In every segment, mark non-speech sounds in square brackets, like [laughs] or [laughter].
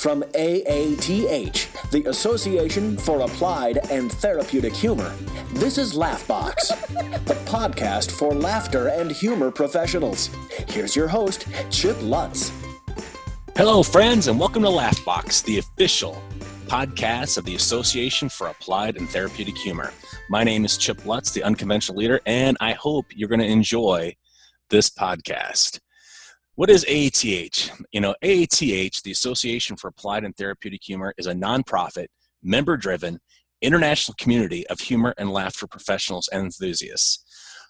From AATH, the Association for Applied and Therapeutic Humor, this is Laughbox, [laughs] the podcast for laughter and humor professionals. Here's your host, Chip Lutz. Hello, friends, and welcome to Laughbox, the official podcast of the Association for Applied and Therapeutic Humor. My name is Chip Lutz, the unconventional leader, and I hope you're going to enjoy this podcast. What is AATH? You know, AATH, the Association for Applied and Therapeutic Humor, is a nonprofit, member driven, international community of humor and laughter professionals and enthusiasts.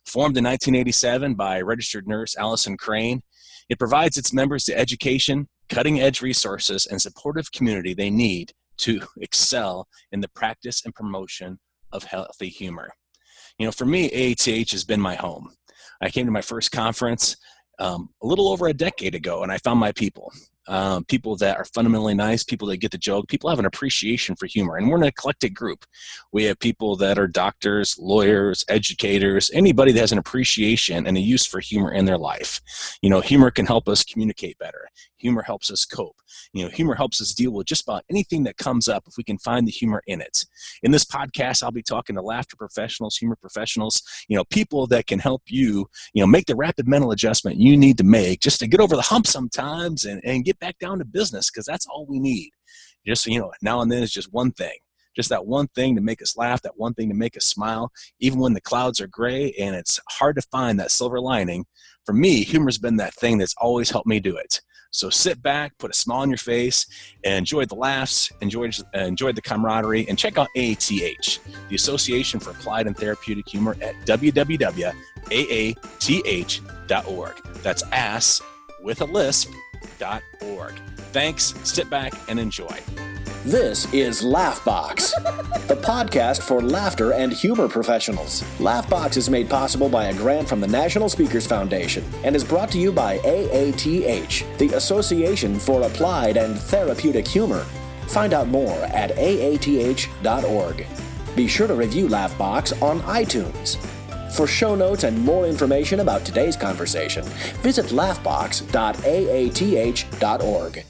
Formed in 1987 by registered nurse Alison Crane, it provides its members the education, cutting edge resources, and supportive community they need to [laughs] excel in the practice and promotion of healthy humor. You know, for me, AATH has been my home. I came to my first conference um, a little over a decade ago, and I found my people. Um, people that are fundamentally nice, people that get the joke, people have an appreciation for humor. And we're an eclectic group. We have people that are doctors, lawyers, educators, anybody that has an appreciation and a use for humor in their life. You know, humor can help us communicate better. Humor helps us cope. You know, humor helps us deal with just about anything that comes up if we can find the humor in it. In this podcast, I'll be talking to laughter professionals, humor professionals, you know, people that can help you, you know, make the rapid mental adjustment you need to make just to get over the hump sometimes and, and get back down to business because that's all we need. Just, you know, now and then is just one thing just that one thing to make us laugh, that one thing to make us smile, even when the clouds are gray and it's hard to find that silver lining. For me, humor's been that thing that's always helped me do it. So sit back, put a smile on your face, and enjoy the laughs, enjoy, enjoy the camaraderie, and check out AATH, the Association for Applied and Therapeutic Humor at www.aath.org. That's ass with a lisp.org. Thanks, sit back, and enjoy. This is Laughbox, the podcast for laughter and humor professionals. Laughbox is made possible by a grant from the National Speakers Foundation and is brought to you by AATH, the Association for Applied and Therapeutic Humor. Find out more at aath.org. Be sure to review Laughbox on iTunes. For show notes and more information about today's conversation, visit laughbox.aath.org.